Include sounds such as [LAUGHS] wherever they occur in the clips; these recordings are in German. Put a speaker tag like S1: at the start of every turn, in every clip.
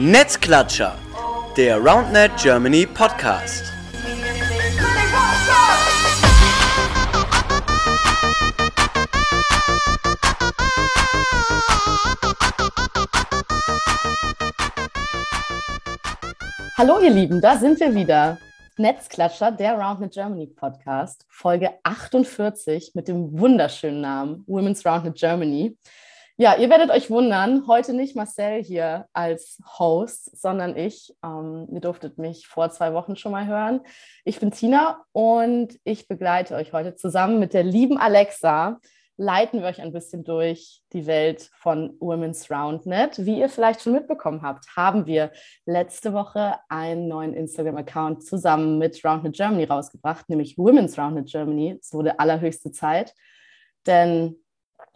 S1: Netzklatscher, der RoundNet Germany Podcast.
S2: Hallo ihr Lieben, da sind wir wieder. Netzklatscher, der RoundNet Germany Podcast, Folge 48 mit dem wunderschönen Namen Women's RoundNet Germany. Ja, ihr werdet euch wundern, heute nicht Marcel hier als Host, sondern ich. Ähm, ihr durftet mich vor zwei Wochen schon mal hören. Ich bin Tina und ich begleite euch heute zusammen mit der lieben Alexa. Leiten wir euch ein bisschen durch die Welt von Women's Roundnet. Wie ihr vielleicht schon mitbekommen habt, haben wir letzte Woche einen neuen Instagram-Account zusammen mit Roundnet Germany rausgebracht, nämlich Women's Roundnet Germany. Es wurde allerhöchste Zeit, denn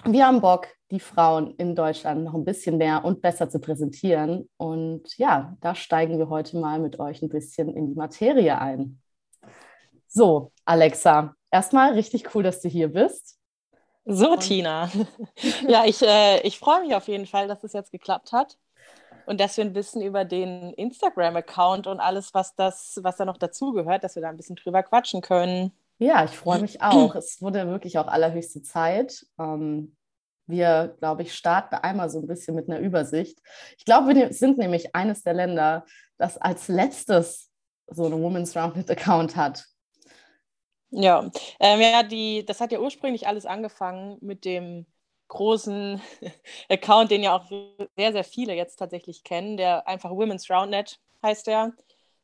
S2: wir haben Bock, die Frauen in Deutschland noch ein bisschen mehr und besser zu präsentieren. Und ja, da steigen wir heute mal mit euch ein bisschen in die Materie ein. So, Alexa, erstmal richtig cool, dass du hier bist.
S3: So, und Tina. [LAUGHS] ja, ich, äh, ich freue mich auf jeden Fall, dass es jetzt geklappt hat und dass wir ein bisschen über den Instagram-Account und alles, was, das, was da noch dazugehört, dass wir da ein bisschen drüber quatschen können.
S2: Ja, ich freue mich [CLEARS THROAT] auch. Es wurde wirklich auch allerhöchste Zeit. Ähm, wir, glaube ich, starten einmal so ein bisschen mit einer Übersicht. Ich glaube, wir sind nämlich eines der Länder, das als letztes so einen Women's Roundnet Account hat.
S3: Ja, ähm, ja die, das hat ja ursprünglich alles angefangen mit dem großen [LAUGHS] Account, den ja auch sehr, sehr viele jetzt tatsächlich kennen, der einfach Women's Roundnet heißt der.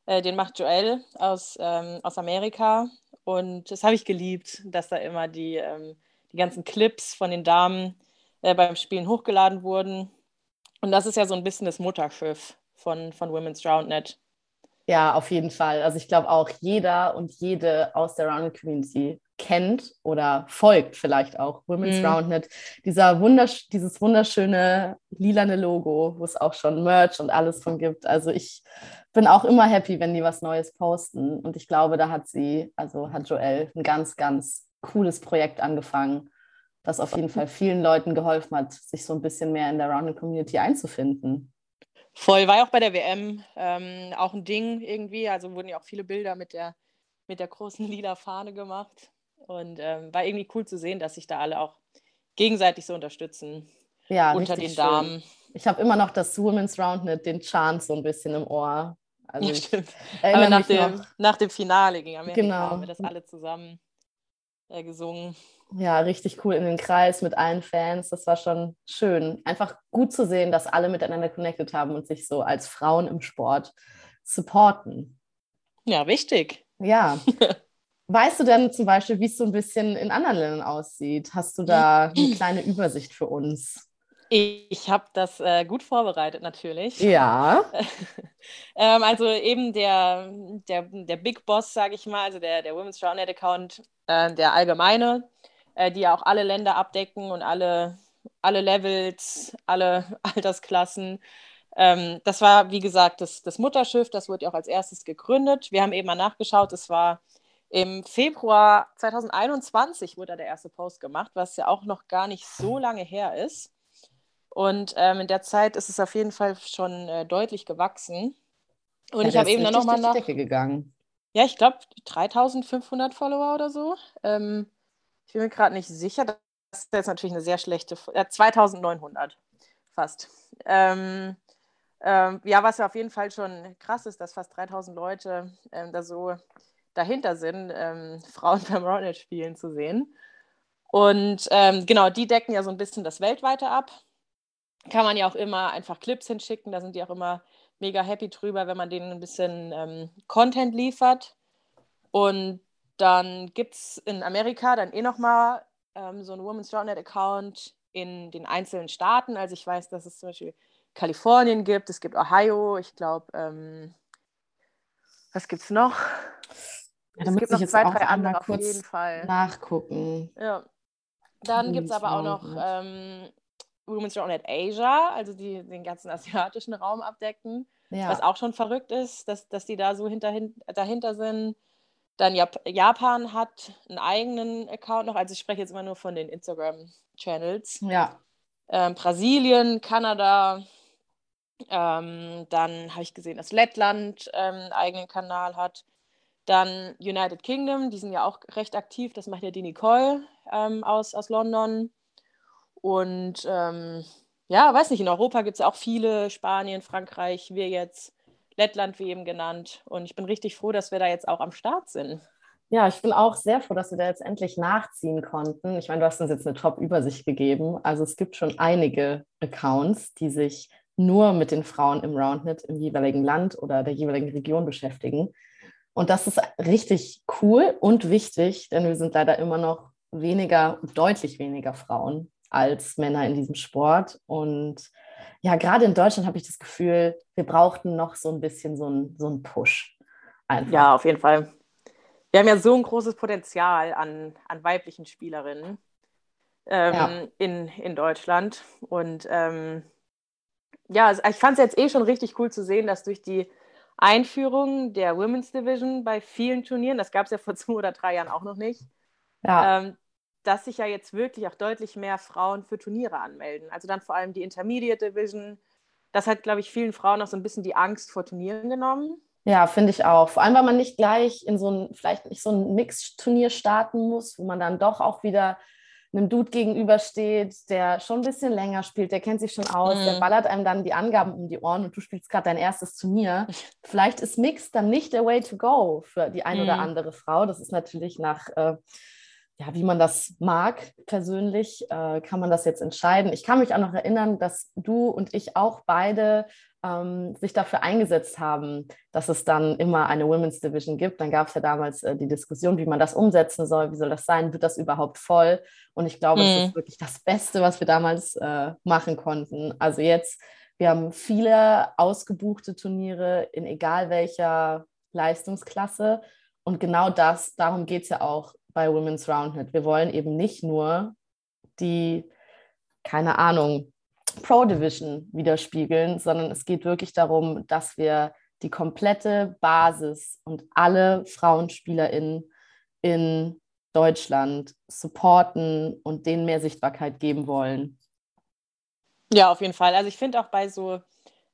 S3: Äh, den macht Joelle aus, ähm, aus Amerika und das habe ich geliebt, dass da immer die, ähm, die ganzen Clips von den Damen äh, beim Spielen hochgeladen wurden. Und das ist ja so ein bisschen das Mutterschiff von, von Women's Roundnet.
S2: Ja, auf jeden Fall. Also ich glaube auch jeder und jede aus der Roundnet Community kennt oder folgt vielleicht auch Women's mm. Roundnet. Dieser wundersch dieses wunderschöne lilane Logo, wo es auch schon Merch und alles von gibt. Also ich bin auch immer happy, wenn die was Neues posten. Und ich glaube, da hat sie, also hat Joelle, ein ganz, ganz cooles Projekt angefangen, das auf jeden Fall vielen Leuten geholfen hat, sich so ein bisschen mehr in der Rounded Community einzufinden.
S3: Voll, war ja auch bei der WM ähm, auch ein Ding irgendwie. Also wurden ja auch viele Bilder mit der, mit der großen [LAUGHS] lila Fahne gemacht. Und ähm, war irgendwie cool zu sehen, dass sich da alle auch gegenseitig so unterstützen.
S2: Ja, unter den Damen. Ich habe immer noch das Women's Roundnet, den Chant so ein bisschen im Ohr.
S3: Also ja, stimmt. Aber nach dem, nach dem Finale gegen Amerika genau. haben wir das alle zusammen äh, gesungen.
S2: Ja, richtig cool in den Kreis mit allen Fans. Das war schon schön. Einfach gut zu sehen, dass alle miteinander connected haben und sich so als Frauen im Sport supporten.
S3: Ja, wichtig.
S2: Ja. [LAUGHS] weißt du denn zum Beispiel, wie es so ein bisschen in anderen Ländern aussieht? Hast du da eine kleine Übersicht für uns?
S3: Ich habe das äh, gut vorbereitet natürlich.
S2: Ja. [LAUGHS]
S3: ähm, also eben der, der, der Big Boss, sage ich mal, also der, der Women's Roundnet Account, äh, der allgemeine, äh, die ja auch alle Länder abdecken und alle, alle Levels, alle [LAUGHS] Altersklassen. Ähm, das war, wie gesagt, das, das Mutterschiff, das wurde ja auch als erstes gegründet. Wir haben eben mal nachgeschaut, es war im Februar 2021 wurde da der erste Post gemacht, was ja auch noch gar nicht so lange her ist. Und ähm, in der Zeit ist es auf jeden Fall schon äh, deutlich gewachsen. Und ja, ich habe eben dann nochmal nach.
S2: Decke gegangen.
S3: Ja, ich glaube 3500 Follower oder so. Ähm, ich bin mir gerade nicht sicher. Das ist jetzt natürlich eine sehr schlechte. Äh, 2900 fast. Ähm, ähm, ja, was ja auf jeden Fall schon krass ist, dass fast 3000 Leute ähm, da so dahinter sind, ähm, [LAUGHS] Frauen beim Roundnet spielen zu sehen. Und ähm, genau, die decken ja so ein bisschen das Weltweite ab kann man ja auch immer einfach Clips hinschicken. Da sind die auch immer mega happy drüber, wenn man denen ein bisschen ähm, Content liefert. Und dann gibt es in Amerika dann eh nochmal ähm, so einen Women's Roundnet Account in den einzelnen Staaten. Also ich weiß, dass es zum Beispiel Kalifornien gibt, es gibt Ohio, ich glaube, ähm, was gibt es noch?
S2: Ja, es gibt noch zwei, drei andere auf jeden Fall. Nachgucken.
S3: Ja. Dann gibt es aber auch noch ähm, Women's Roundnet Asia, also die den ganzen [LAUGHS] asiatischen Raum abdecken, ja. was auch schon verrückt ist, dass, dass die da so hinterhin, dahinter sind. Dann Jap Japan hat einen eigenen Account noch, also ich spreche jetzt immer nur von den Instagram-Channels.
S2: Ja.
S3: Ähm, Brasilien, Kanada, Ähm, dann habe ich gesehen, dass Lettland ähm, einen eigenen Kanal hat. Dann United Kingdom, die sind ja auch recht aktiv. Das macht ja die Nicole ähm, aus, aus London. Und ähm, ja, weiß nicht, in Europa gibt es auch viele, Spanien, Frankreich, wir jetzt, Lettland wie eben genannt. Und ich bin richtig froh, dass wir da jetzt auch am Start sind.
S2: Ja, ich bin auch sehr froh, dass wir da jetzt endlich nachziehen konnten. Ich meine, du hast uns jetzt eine Top-Übersicht gegeben. Also es gibt schon einige Accounts, die sich nur mit den Frauen im Roundnet im jeweiligen Land oder der jeweiligen Region beschäftigen. Und das ist richtig cool und wichtig, denn wir sind leider immer noch weniger, deutlich weniger Frauen als Männer in diesem Sport. Und ja, gerade in Deutschland habe ich das Gefühl, wir brauchten noch so ein bisschen so einen so Push.
S3: Einfach. Ja, auf jeden Fall wir haben ja so ein großes Potenzial an, an weiblichen Spielerinnen ähm, ja. in, in Deutschland. Und ähm, ja, ich fand es jetzt eh schon richtig cool zu sehen, dass durch die Einführung der Women's Division bei vielen Turnieren, das gab es ja vor [LAUGHS] zwei oder drei Jahren auch noch nicht, ja. ähm, dass sich ja jetzt wirklich auch deutlich mehr Frauen für Turniere anmelden. Also dann vor allem die Intermediate Division. Das hat, glaube ich, vielen Frauen auch so ein bisschen die Angst vor Turnieren genommen.
S2: Ja, finde ich auch. Vor allem, weil man nicht gleich in so ein, vielleicht nicht so ein Mix-Turnier starten muss, wo man dann doch auch wieder einem Dude gegenübersteht, der schon ein bisschen länger spielt, der kennt sich schon aus, mhm. der ballert einem dann die Angaben um die Ohren und du spielst gerade dein erstes Turnier. Vielleicht ist Mix dann nicht der Way to go für die eine mhm. oder andere Frau. Das ist natürlich nach, äh, ja, wie man das mag persönlich, äh, kann man das jetzt entscheiden. Ich kann mich auch noch erinnern, dass du und ich auch beide ähm, sich dafür eingesetzt haben, dass es dann immer eine Women's Division gibt. Dann gab es ja damals äh, die Diskussion, wie man das umsetzen soll, wie soll das sein, wird das überhaupt voll? Und ich glaube, es ist mhm. wirklich das Beste, was wir damals äh, machen konnten. Also jetzt, wir haben viele ausgebuchte Turniere in egal welcher Leistungsklasse. Und genau das, darum geht es ja auch bei Women's Roundnet. Wir wollen eben nicht nur die, keine Ahnung, Pro Division widerspiegeln, sondern es geht wirklich darum, dass wir die komplette Basis und alle FrauenspielerInnen in Deutschland supporten und denen mehr Sichtbarkeit geben wollen.
S3: Ja, auf jeden Fall. Also ich finde auch bei so,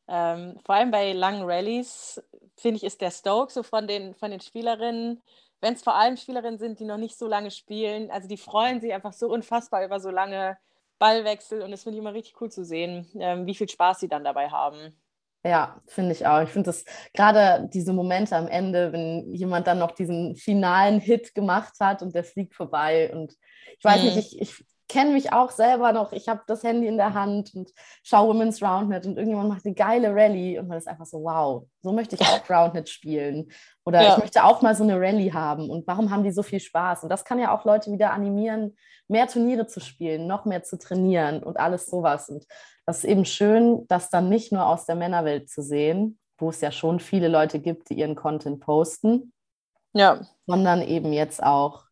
S3: ähm, vor allem bei langen Rallyes, finde ich, ist der Stoke so von den, von den Spielerinnen, wenn es vor allem Spielerinnen sind, die noch nicht so lange spielen, also die freuen sich einfach so unfassbar über so lange Ballwechsel und das finde ich immer richtig cool zu sehen, ähm, wie viel Spaß sie dann dabei haben.
S2: Ja, finde ich auch. Ich finde das gerade diese Momente am Ende, wenn jemand dann noch diesen finalen Hit gemacht hat und der fliegt vorbei. Und ich weiß mhm. nicht, ich, ich kenne mich auch selber noch. Ich habe das Handy in der Hand und schaue Women's Roundnet und irgendjemand macht eine geile Rallye und man ist einfach so, wow, so möchte ich auch [LAUGHS] Roundnet spielen. Oder ja. ich möchte auch mal so eine Rallye haben und warum haben die so viel Spaß? Und das kann ja auch Leute wieder animieren, mehr Turniere zu spielen, noch mehr zu trainieren und alles sowas. Und das ist eben schön, das dann nicht nur aus der Männerwelt zu sehen, wo es ja schon viele Leute gibt, die ihren Content posten, ja. sondern eben jetzt auch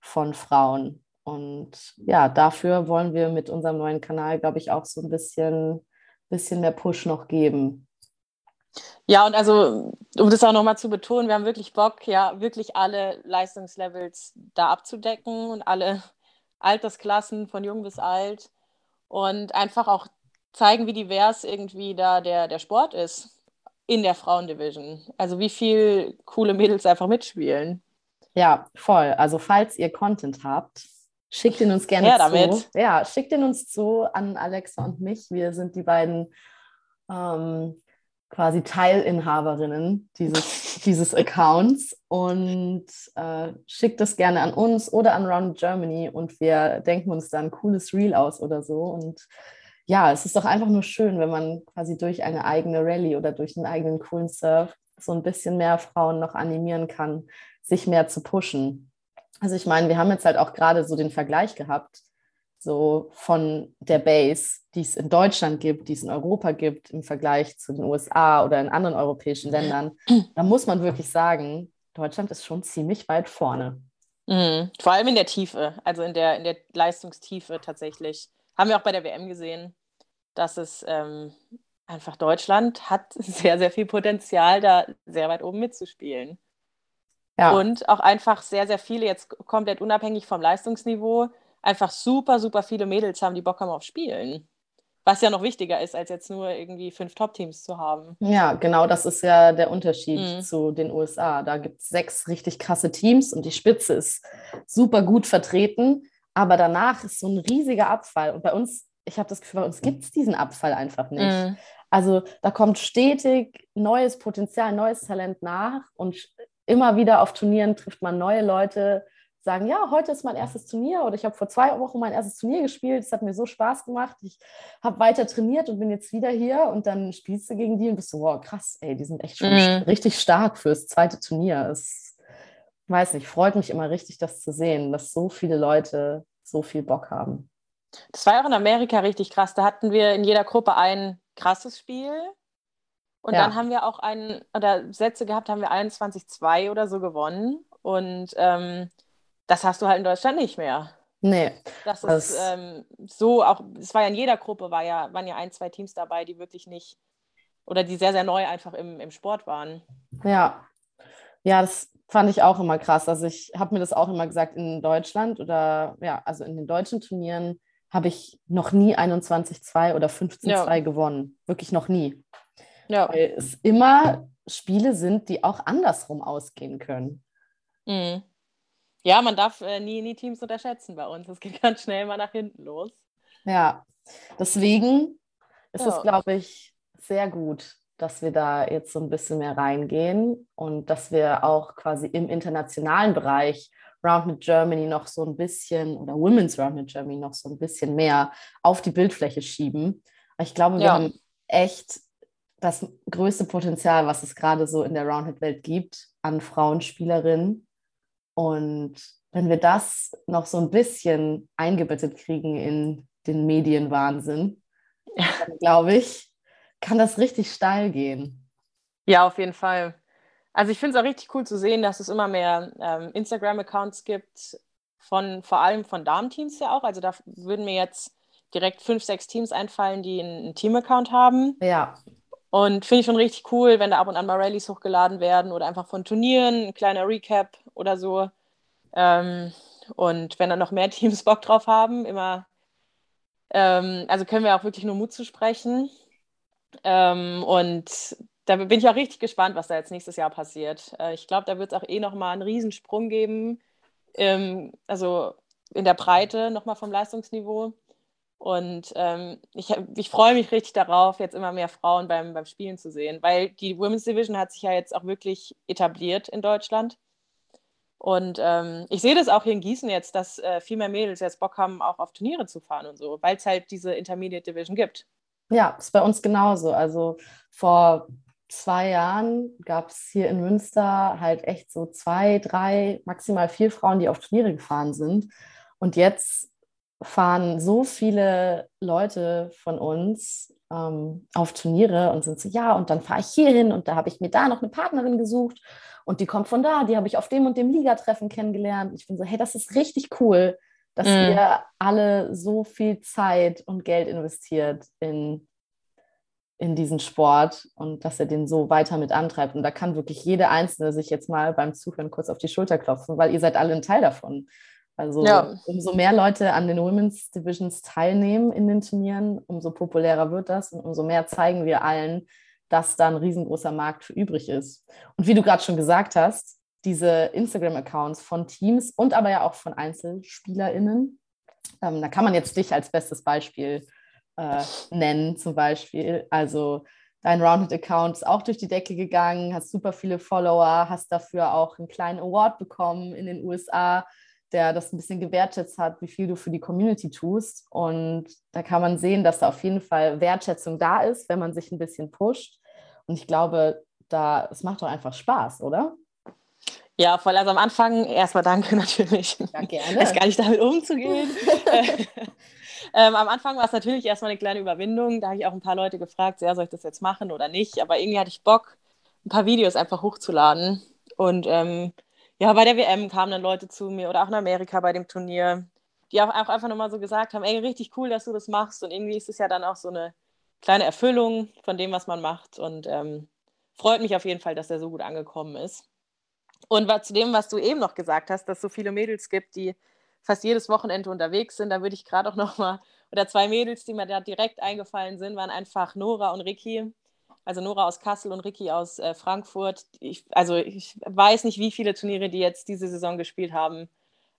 S2: von Frauen. Und ja, dafür wollen wir mit unserem neuen Kanal, glaube ich, auch so ein bisschen, bisschen mehr Push noch geben.
S3: Ja, und also, um das auch nochmal zu betonen, wir haben wirklich Bock, ja, wirklich alle Leistungslevels da abzudecken und alle Altersklassen von jung bis alt und einfach auch zeigen, wie divers irgendwie da der, der Sport ist in der Frauendivision. Also wie viel coole Mädels einfach mitspielen.
S2: Ja, voll. Also falls ihr Content habt, Schickt ihn uns gerne ja, zu. Ja, schickt ihn uns zu an Alexa und mich. Wir sind die beiden ähm, quasi Teilinhaberinnen dieses, [LAUGHS] dieses Accounts und äh, schickt es gerne an uns oder an Round Germany und wir denken uns da ein cooles Reel aus oder so. Und ja, es ist doch einfach nur schön, wenn man quasi durch eine eigene Rallye oder durch einen eigenen coolen Surf so ein bisschen mehr Frauen noch animieren kann, sich mehr zu pushen. Also ich meine, wir haben jetzt halt auch gerade so den Vergleich gehabt, so von der Base, die es in Deutschland gibt, die es in Europa gibt, im Vergleich zu den USA oder in anderen europäischen Ländern. Da muss man wirklich sagen, Deutschland ist schon ziemlich weit vorne.
S3: Mhm. Vor allem in der Tiefe, also in der, in der Leistungstiefe tatsächlich. Haben wir auch bei der WM gesehen, dass es ähm, einfach Deutschland hat [LAUGHS] sehr, sehr viel Potenzial, da sehr weit oben mitzuspielen. Ja. Und auch einfach sehr, sehr viele, jetzt komplett unabhängig vom Leistungsniveau, einfach super, super viele Mädels haben, die Bock haben auf Spielen. Was ja noch wichtiger ist, als jetzt nur irgendwie fünf Top-Teams zu haben.
S2: Ja, genau, das ist ja der Unterschied
S3: Mhm.
S2: zu den USA. Da gibt es sechs richtig krasse Teams und die Spitze ist super gut vertreten, aber danach ist so ein riesiger Abfall. Und bei uns, ich habe das Gefühl, bei uns gibt es diesen Abfall einfach nicht.
S3: Mhm.
S2: Also da kommt stetig neues Potenzial, neues Talent nach und immer wieder auf Turnieren trifft man neue Leute, sagen, ja, heute ist mein erstes Turnier oder ich habe vor zwei Wochen mein erstes Turnier gespielt, es hat mir so Spaß gemacht, ich habe weiter trainiert und bin jetzt wieder hier und dann spielst du gegen die und bist so, wow, krass, ey, die sind echt schon
S3: Mhm.
S2: richtig stark fürs zweite Turnier. Es, weiß nicht, freut mich immer richtig, das zu sehen, dass so viele Leute so viel Bock haben.
S3: Das war ja auch in Amerika richtig krass. Da hatten wir in jeder Gruppe ein krasses Spiel. Und
S2: Ja.
S3: dann haben wir auch einen, oder Sätze gehabt, haben wir 21-2 oder so gewonnen. Und ähm, das hast du halt in Deutschland nicht mehr.
S2: Nee,
S3: Das
S2: Das-
S3: ist ähm, so auch, es war ja in jeder Gruppe, war ja, waren ja ein, zwei Teams dabei, die wirklich nicht, oder die sehr, sehr neu einfach im, im Sport waren.
S2: Ja, ja, das fand ich auch immer krass. Also ich habe mir das auch immer gesagt, in Deutschland oder ja, also in den deutschen Turnieren habe ich noch nie 21-2 oder 15-2
S3: Ja.
S2: gewonnen. Wirklich noch nie.
S3: Ja.
S2: Weil es immer Spiele sind, die auch andersrum ausgehen können.
S3: Mhm. Ja, man darf äh, nie, nie Teams unterschätzen bei uns. Es geht [LAUGHS] ganz schnell mal nach hinten los.
S2: Ja, deswegen ist es,
S3: Ja.
S2: glaube ich, sehr gut, dass wir da jetzt so ein bisschen mehr reingehen und dass wir auch quasi im internationalen Bereich Round mit Germany noch so ein bisschen oder Women's Round mit Germany noch so ein bisschen mehr auf die Bildfläche schieben. Ich glaube, wir
S3: Ja.
S2: haben echt das größte Potenzial, was es gerade so in der Roundhead-Welt gibt, an Frauenspielerinnen. Und wenn wir das noch so ein bisschen eingebettet kriegen in den Medienwahnsinn, dann [LAUGHS] glaube ich, kann das richtig steil gehen.
S3: Ja, auf jeden Fall. Also ich finde es auch richtig cool zu sehen, dass es immer mehr ähm, Instagram-Accounts gibt, von vor allem von Damenteams ja auch. Also da würden mir jetzt direkt fünf, sechs Teams einfallen, die einen, einen Team-Account haben.
S2: Ja,
S3: Und finde ich schon richtig cool, wenn da ab und an mal Rallyes hochgeladen werden oder einfach von Turnieren, ein kleiner Recap oder so. Ähm, und wenn dann noch mehr [LAUGHS] Teams Bock drauf haben, immer, ähm, also können wir auch wirklich nur Mut zu sprechen. Ähm, und da bin ich auch richtig gespannt, was da jetzt nächstes Jahr passiert. Äh, ich glaube, da wird es auch eh nochmal einen Riesensprung geben, also in der Breite nochmal vom Leistungsniveau. Und ähm, ich, ich freue mich richtig darauf, jetzt immer mehr Frauen beim, beim Spielen zu sehen, weil die Women's Division hat sich ja jetzt auch wirklich etabliert in Deutschland. Und ähm, ich sehe das auch hier in Gießen jetzt, dass äh, viel mehr Mädels jetzt Bock haben, auch auf Turniere zu fahren und so, weil es halt diese Intermediate Division gibt.
S2: ja, ist bei uns genauso. Also vor zwei Jahren gab es hier in Münster halt echt so zwei, drei, maximal vier Frauen, die auf Turniere gefahren sind. Und jetzt fahren so viele Leute von uns ähm, auf Turniere und sind so, ja, und dann fahre ich hier hin und da habe ich mir da noch eine Partnerin gesucht und die kommt von da, die habe ich auf dem und dem Ligatreffen kennengelernt. Ich bin so, hey, das ist richtig cool, dass
S3: Mhm.
S2: ihr alle so viel Zeit und Geld investiert in, in diesen Sport und dass er den so weiter mit antreibt. Und da kann wirklich jede Einzelne sich jetzt mal beim Zuhören kurz auf die Schulter klopfen, weil ihr seid alle ein Teil davon. Also
S3: Ja.
S2: umso mehr Leute an den Women's Divisions teilnehmen in den Turnieren, umso populärer wird das und umso mehr zeigen wir allen, dass da ein riesengroßer Markt für übrig ist. Und wie du gerade schon gesagt hast, diese Instagram-Accounts von Teams und aber ja auch von EinzelspielerInnen, ähm, da kann man jetzt dich als bestes Beispiel äh, nennen, zum Beispiel. Also dein Rounded-Account ist auch durch die Decke gegangen, hast super viele Follower, hast dafür auch einen kleinen Award bekommen in den USA, der das ein bisschen gewertschätzt hat, wie viel du für die Community tust. Und da kann man sehen, dass da auf jeden Fall Wertschätzung da ist, wenn man sich ein bisschen pusht. Und ich glaube, da, es macht doch einfach Spaß, oder?
S3: Ja, voll. Also am Anfang erstmal danke [LAUGHS] natürlich.
S2: Ja,
S3: Ich weiß gar nicht, damit umzugehen. [LAUGHS] [LAUGHS] ähm, am Anfang war es natürlich erstmal eine kleine Überwindung. Da habe ich auch ein paar Leute gefragt, ja, soll ich das jetzt machen oder nicht? Aber irgendwie hatte ich Bock, ein paar Videos einfach hochzuladen. Und ähm, ja, bei der WM kamen dann Leute zu mir oder auch in Amerika bei dem Turnier, die auch, auch einfach nochmal so gesagt haben, ey, richtig cool, dass du das machst. Und irgendwie ist es ja dann auch so eine kleine Erfüllung von dem, was man macht. Und ähm, freut mich auf jeden Fall, dass der so gut angekommen ist. Und zu dem, was du eben noch gesagt hast, dass es so viele Mädels gibt, die fast jedes Wochenende unterwegs sind, da würde ich gerade auch noch mal, oder zwei Mädels, die mir da direkt eingefallen sind, waren einfach Nora und Ricky. Also Nora aus Kassel und Ricky aus äh, Frankfurt. Ich, also ich weiß nicht, wie viele Turniere die jetzt diese Saison gespielt haben,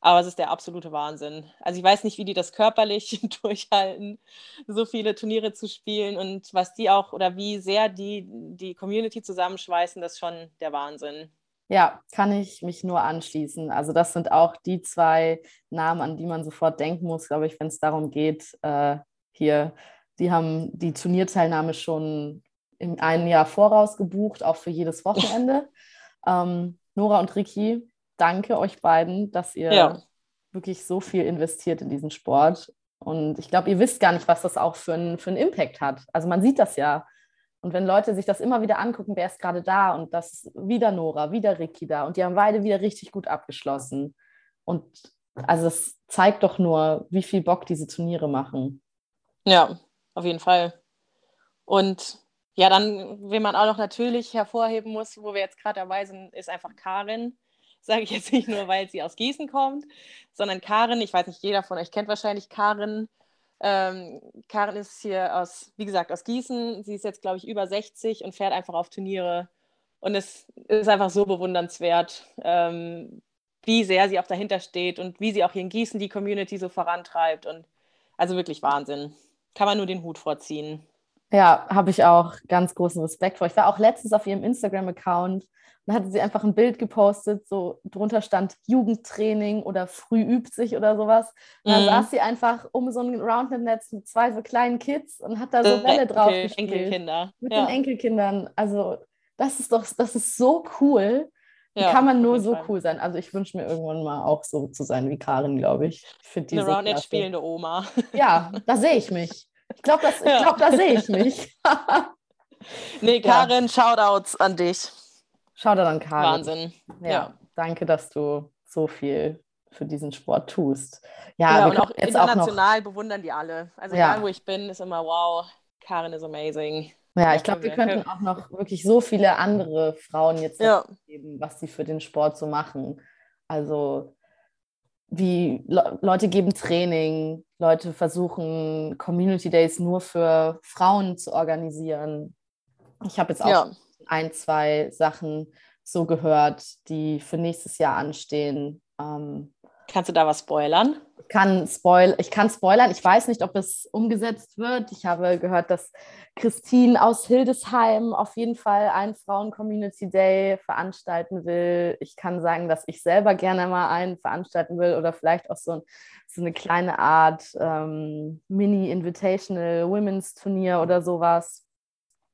S3: aber es ist der absolute Wahnsinn. Also ich weiß nicht, wie die das körperlich [LAUGHS] durchhalten, so viele Turniere zu spielen und was die auch oder wie sehr die die Community zusammenschweißen, das ist schon der Wahnsinn.
S2: Ja, kann ich mich nur anschließen. Also das sind auch die zwei Namen, an die man sofort denken muss, glaube ich, wenn es darum geht, äh, hier, die haben die Turnierteilnahme schon in einem Jahr voraus gebucht, auch für jedes [LAUGHS] Wochenende. ähm, Nora und Ricky, danke euch beiden, dass ihr ja. wirklich so viel investiert in diesen Sport. Und ich glaube, ihr wisst gar nicht, was das auch für, ein, für einen Impact hat. Also man sieht das ja und wenn Leute sich das immer wieder angucken, wer ist gerade da und das ist wieder Nora, wieder Ricky da und die haben beide wieder richtig gut abgeschlossen. Und also es zeigt doch nur, wie viel Bock diese Turniere machen.
S3: Ja, auf jeden Fall. Und ja, dann, wen man auch noch natürlich hervorheben muss, wo wir jetzt gerade dabei sind, ist einfach Karin. [LAUGHS] Sage ich jetzt nicht nur, weil sie aus Gießen kommt, sondern Karin, ich weiß nicht, jeder von euch kennt wahrscheinlich Karin, ähm, Karin ist hier aus, wie gesagt, aus Gießen. Sie ist jetzt, glaube ich, über 60 und fährt einfach auf Turniere. Und es ist einfach so bewundernswert, ähm, wie sehr sie auch dahinter steht und wie sie auch hier in Gießen die Community so vorantreibt. Und also wirklich Wahnsinn. Kann man nur den Hut vorziehen.
S2: Ja, habe ich auch ganz großen Respekt vor. Ich war auch letztens auf ihrem Instagram-Account dann hatte sie einfach ein Bild gepostet, so drunter stand Jugendtraining oder früh übt sich oder sowas. Und dann mhm. saß sie einfach um so ein Roundnet-Netz mit zwei so kleinen Kids und hat da so Bälle drauf okay, gespielt.
S3: Enkelkinder.
S2: Mit ja. den Enkelkindern. Also das ist doch, das ist so cool. Ja, kann man nur so Fall. cool sein? Also ich wünsche mir irgendwann mal auch so zu sein wie Karin, glaube ich.
S3: ich Eine so Roundnet spielende Oma.
S2: Ja, [LAUGHS] da sehe ich mich. Ich glaube, ja. glaub, da sehe ich mich. [LAUGHS]
S3: nee, Karin, Shoutouts an dich.
S2: Da dann, Karin.
S3: Wahnsinn.
S2: Ja, ja, danke, dass du so viel für diesen Sport tust.
S3: Ja, ja und auch international auch noch... bewundern die alle. Also ja. egal, wo ich bin, ist immer wow, Karin ist amazing.
S2: Ja, ich glaube, wir könnten auch noch wirklich so viele andere Frauen jetzt ja. geben, was sie für den Sport so machen. Also wie Le Leute geben Training, Leute versuchen Community Days nur für Frauen zu organisieren. Ich habe jetzt auch ja ein, zwei Sachen so gehört, die für nächstes Jahr anstehen. Ähm,
S3: Kannst du da was spoilern?
S2: Kann, spoil ich kann spoilern. Ich weiß nicht, ob es umgesetzt wird. Ich habe gehört, dass Christine aus Hildesheim auf jeden Fall einen Frauen-Community Day veranstalten will. Ich kann sagen, dass ich selber gerne mal einen veranstalten will oder vielleicht auch so, ein, so eine kleine Art ähm, Mini-Invitational Women's Turnier oder sowas.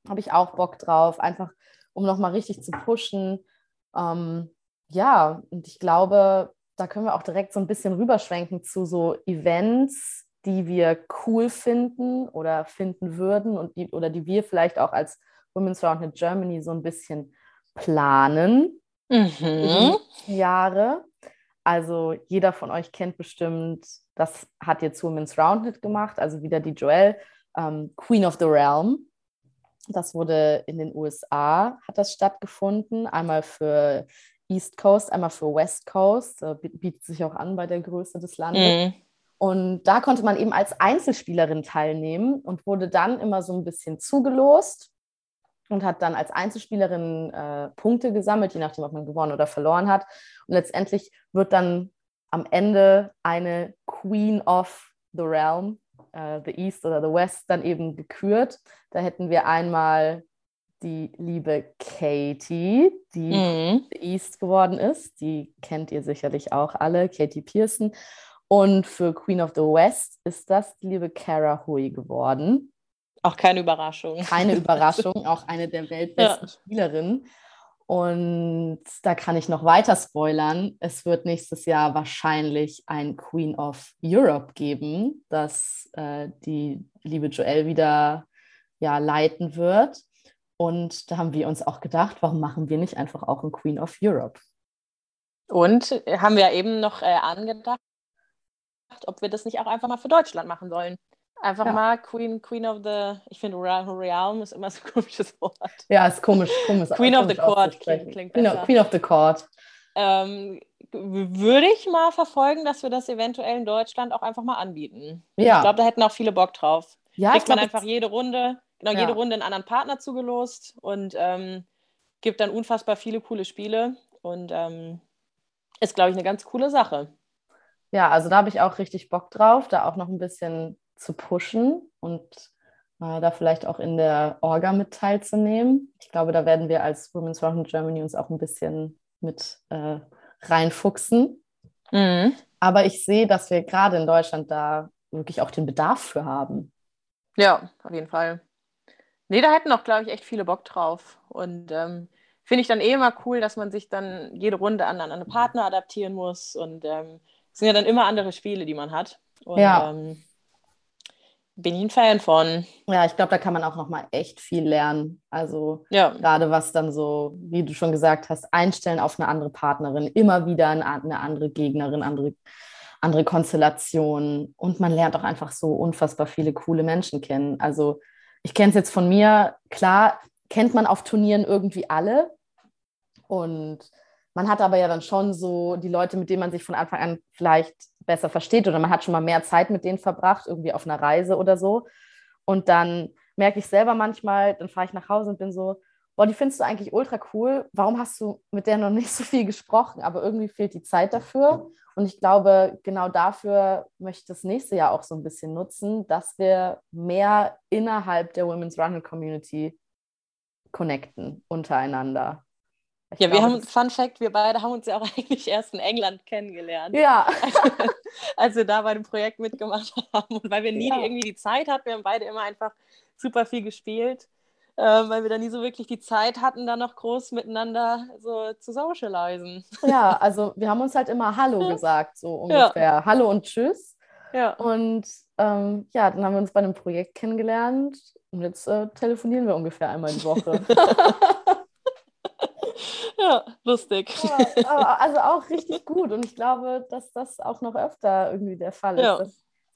S2: Habe ich auch Bock drauf. Einfach um nochmal richtig zu pushen. Ähm, ja, und ich glaube, da können wir auch direkt so ein bisschen rüberschwenken zu so Events, die wir cool finden oder finden würden und die, oder die wir vielleicht auch als Women's Roundnet Germany so ein bisschen planen mhm. Jahre. Also jeder von euch kennt bestimmt, das hat jetzt Women's Roundnet gemacht, also wieder die Joelle, ähm, Queen of the Realm. Das wurde in den USA, hat das stattgefunden, einmal für East Coast, einmal für West Coast, äh, bietet sich auch an bei der Größe des Landes. Mhm. Und da konnte man eben als Einzelspielerin teilnehmen und wurde dann immer so ein bisschen zugelost und hat dann als Einzelspielerin äh, Punkte gesammelt, je nachdem, ob man gewonnen oder verloren hat. Und letztendlich wird dann am Ende eine Queen of the Realm äh, The East oder The West dann eben gekürt. Da hätten wir einmal die liebe Katie, die mhm. East geworden ist. Die kennt ihr sicherlich auch alle, Katie Pearson. Und für Queen of the West ist das die liebe Cara Hui geworden.
S3: Auch keine Überraschung.
S2: Keine [LAUGHS] Überraschung, auch eine der weltbesten ja. Spielerinnen. Und da kann ich noch weiter spoilern. Es wird nächstes Jahr wahrscheinlich ein Queen of Europe geben, das äh, die liebe Joelle wieder ja, leiten wird. Und da haben wir uns auch gedacht, warum machen wir nicht einfach auch ein Queen of Europe?
S3: Und haben wir eben noch äh, angedacht, ob wir das nicht auch einfach mal für Deutschland machen sollen. Einfach ja. mal Queen, Queen of the, ich finde Realm ist immer so ein [LAUGHS] komisches Wort.
S2: Ja, ist komisch. komisch [LAUGHS]
S3: Queen of the Court klingt, klingt
S2: besser. Queen of the Court.
S3: ähm, würde ich mal verfolgen, dass wir das eventuell in Deutschland auch einfach mal anbieten.
S2: Ja.
S3: Ich glaube, da hätten auch viele Bock drauf.
S2: Ja,
S3: Kriegt man einfach jede Runde, genau,
S2: Ja.
S3: jede Runde einen anderen Partner zugelost und ähm, gibt dann unfassbar viele coole Spiele und ähm, ist, glaube ich, eine ganz coole Sache.
S2: Ja, also da habe ich auch richtig Bock drauf, da auch noch ein bisschen zu pushen und äh, da vielleicht auch in der Orga mit teilzunehmen. Ich glaube, da werden wir als Women's Round in Germany uns auch ein bisschen mit äh, reinfuchsen.
S3: Mhm.
S2: Aber ich sehe, dass wir gerade in Deutschland da wirklich auch den Bedarf für haben.
S3: Ja, auf jeden Fall. Nee, da hätten auch, glaube ich, echt viele Bock drauf. Und ähm, finde ich dann eh immer cool, dass man sich dann jede Runde an, einen Partner adaptieren muss. Und ähm, es sind ja dann immer andere Spiele, die man hat. Und
S2: Ja.
S3: ähm, bin ich ein Fan von.
S2: Ja, ich glaube, da kann man auch noch mal echt viel lernen. Also
S3: Ja,
S2: gerade was dann so, wie du schon gesagt hast, einstellen auf eine andere Partnerin, immer wieder eine, andere Gegnerin, andere, andere Konstellation. Und man lernt auch einfach so unfassbar viele coole Menschen kennen. Also ich kenne es jetzt von mir, klar, kennt man auf Turnieren irgendwie alle. Und man hat aber ja dann schon so die Leute, mit denen man sich von Anfang an vielleicht besser versteht oder man hat schon mal mehr Zeit mit denen verbracht, irgendwie auf einer Reise oder so. Und dann merke ich selber manchmal, dann fahre ich nach Hause und bin so, boah, die findest du eigentlich ultra cool. Warum hast du mit der noch nicht so viel gesprochen? Aber irgendwie fehlt die Zeit dafür. Und ich glaube, genau dafür möchte ich das nächste Jahr auch so ein bisschen nutzen, dass wir mehr innerhalb der Women's Running Community connecten untereinander. Ich
S3: ja wir
S2: glaube,
S3: haben, Fun Fact, wir beide haben uns ja auch [LAUGHS] eigentlich erst in England kennengelernt.
S2: ja, [LAUGHS]
S3: als wir da bei dem Projekt mitgemacht [LAUGHS] haben. Und weil wir nie
S2: Ja.
S3: irgendwie die Zeit hatten, wir haben beide immer einfach super viel gespielt, äh, weil wir da nie so wirklich die Zeit hatten, da noch groß miteinander so zu socialisen.
S2: ja, also wir haben uns halt immer Hallo
S3: Ja.
S2: gesagt, so
S3: Ja.
S2: ungefähr. Hallo und Tschüss.
S3: Ja.
S2: Und ähm, ja, dann haben wir uns bei einem Projekt kennengelernt und jetzt äh, telefonieren wir ungefähr einmal die Woche. [LAUGHS]
S3: ja, lustig.
S2: aber also auch richtig gut und ich glaube, dass das auch noch öfter irgendwie der Fall ist,
S3: Ja.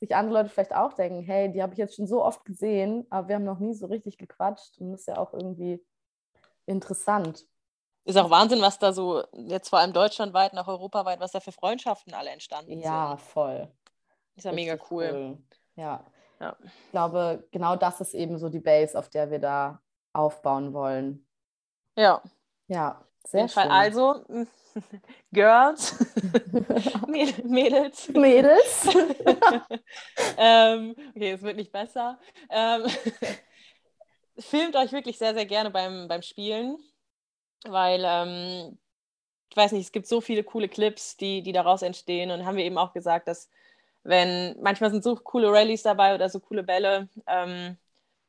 S2: Sich andere Leute vielleicht auch denken, hey, die habe ich jetzt schon so oft gesehen, aber wir haben noch nie so richtig gequatscht und das ist ja auch irgendwie interessant.
S3: Ist auch Wahnsinn, was da so jetzt vor allem deutschlandweit, noch europaweit, was da für Freundschaften alle entstanden
S2: Ja,
S3: sind.
S2: voll.
S3: Ist ja mega
S2: Richtig
S3: cool.
S2: Ja.
S3: Ja.
S2: Ich glaube, genau das ist eben so die Base, auf der wir da aufbauen wollen.
S3: Ja,
S2: Ja, sehr schön.
S3: Also, [LAUGHS] Girls, [LAUGHS] Mäd- Mädels,
S2: Mädels. [LAUGHS]
S3: ähm, okay, es wird nicht besser. Ähm, filmt euch wirklich sehr, sehr gerne beim, beim Spielen, weil ähm, ich weiß nicht, es gibt so viele coole Clips, die, die daraus entstehen und haben wir eben auch gesagt, dass wenn manchmal sind so coole Rallyes dabei oder so coole Bälle ähm,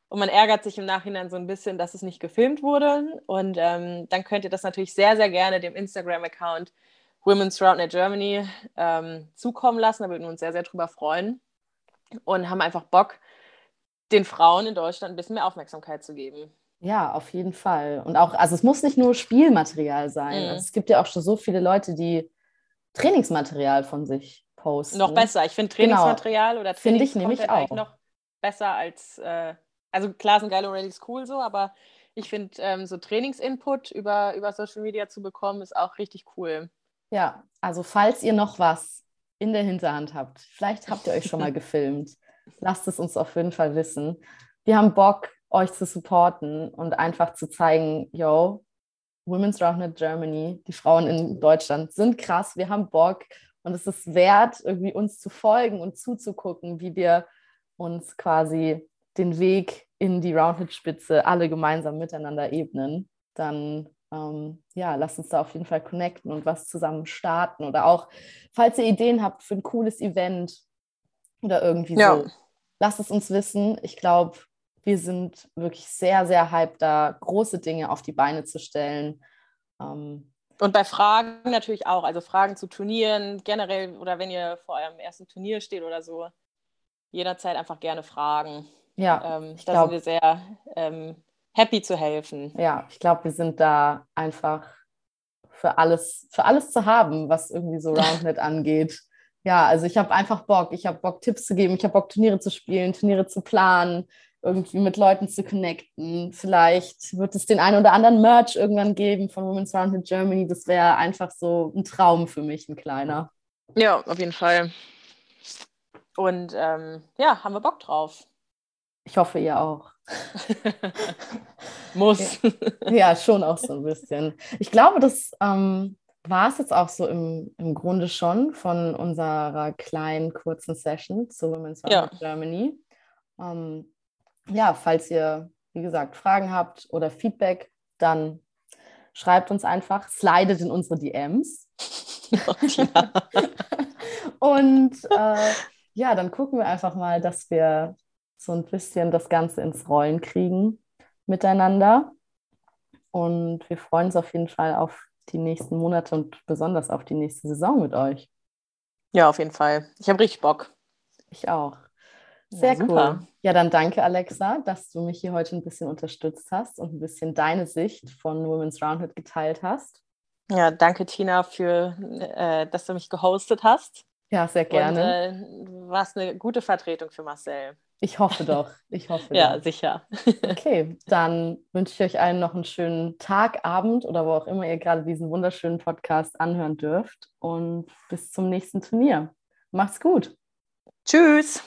S3: und man ärgert sich im Nachhinein so ein bisschen, dass es nicht gefilmt wurde und ähm, dann könnt ihr das natürlich sehr, sehr gerne dem Instagram-Account Women's Roundnet Germany ähm, zukommen lassen. Da würden wir uns sehr, sehr drüber freuen und haben einfach Bock, den Frauen in Deutschland ein bisschen mehr Aufmerksamkeit zu geben.
S2: Ja, auf jeden Fall. Und auch, also es muss nicht nur Spielmaterial sein.
S3: Mhm.
S2: Also es gibt ja auch schon so viele Leute, die Trainingsmaterial von sich posten.
S3: Noch besser. Ich finde
S2: Genau.
S3: Trainingsmaterial oder
S2: Finde ich
S3: Trainingscontent
S2: nämlich
S3: eigentlich
S2: auch.
S3: noch besser als, äh, also klar sind geile Rallyes cool so, aber ich finde ähm, so Trainingsinput über, über Social Media zu bekommen, ist auch richtig cool.
S2: Ja, also falls ihr noch was in der Hinterhand habt, vielleicht habt ihr euch schon mal [LAUGHS] gefilmt, lasst es uns auf jeden Fall wissen. Wir haben Bock, euch zu supporten und einfach zu zeigen, yo, Women's Roundnet Germany, die Frauen in Deutschland sind krass, wir haben Bock und es ist wert, irgendwie uns zu folgen und zuzugucken, wie wir uns quasi den Weg in die Roundnet-Spitze alle gemeinsam miteinander ebnen. Dann ähm, ja, lasst uns da auf jeden Fall connecten und was zusammen starten. Oder auch, falls ihr Ideen habt für ein cooles Event oder irgendwie
S3: Ja.
S2: so, lasst es uns wissen. Ich glaube, wir sind wirklich sehr, sehr hyped, da große Dinge auf die Beine zu stellen. Ähm,
S3: Und bei Fragen natürlich auch, also Fragen zu Turnieren generell oder wenn ihr vor eurem ersten Turnier steht oder so, jederzeit einfach gerne fragen.
S2: Ja,
S3: Ähm,
S2: ich
S3: da
S2: glaub-
S3: sind wir sehr ähm, happy zu helfen.
S2: ja, ich glaube, wir sind da einfach für alles, für alles zu haben, was irgendwie so [LAUGHS] Roundnet angeht. Ja, also ich habe einfach Bock. Ich habe Bock, Tipps zu geben. Ich habe Bock, Turniere zu spielen, Turniere zu planen, irgendwie mit Leuten zu connecten. Vielleicht wird es den einen oder anderen Merch irgendwann geben von Women's Round in Germany. Das wäre einfach so ein Traum für mich, ein kleiner.
S3: Ja, auf jeden Fall. Und ähm, ja, haben wir Bock drauf.
S2: Ich hoffe, ihr auch. [LAUGHS]
S3: Muss.
S2: Ja. schon auch so ein bisschen. Ich glaube, das ähm, war es jetzt auch so im, im Grunde schon von unserer kleinen, kurzen Session zu Women's
S3: Ja.
S2: Germany. Ähm, ja, falls ihr, wie gesagt, Fragen habt oder Feedback, dann schreibt uns einfach, slidet in unsere DMs. [LAUGHS] [LAUGHS] Und äh, ja, dann gucken wir einfach mal, dass wir so ein bisschen das Ganze ins Rollen kriegen miteinander. Und wir freuen uns auf jeden Fall auf die nächsten Monate und besonders auf die nächste Saison mit euch.
S3: Ja, auf jeden Fall. Ich habe richtig Bock.
S2: Ich auch.
S3: Ja,
S2: Sehr
S3: super.
S2: cool. Ja, dann danke, Alexa, dass du mich hier heute ein bisschen unterstützt hast und ein bisschen deine Sicht von Women's Roundhead geteilt hast.
S3: Ja, danke, Tina, für, äh, dass du mich gehostet hast.
S2: Ja, sehr gerne.
S3: Und äh, du warst eine gute Vertretung für Marcel.
S2: Ich hoffe doch. Ich hoffe [LAUGHS]
S3: Ja,
S2: doch.
S3: sicher. [LAUGHS]
S2: Okay, dann wünsche ich euch allen noch einen schönen Tag, Abend oder wo auch immer ihr gerade diesen wunderschönen Podcast anhören dürft. Und bis zum nächsten Turnier. Macht's gut.
S3: Tschüss.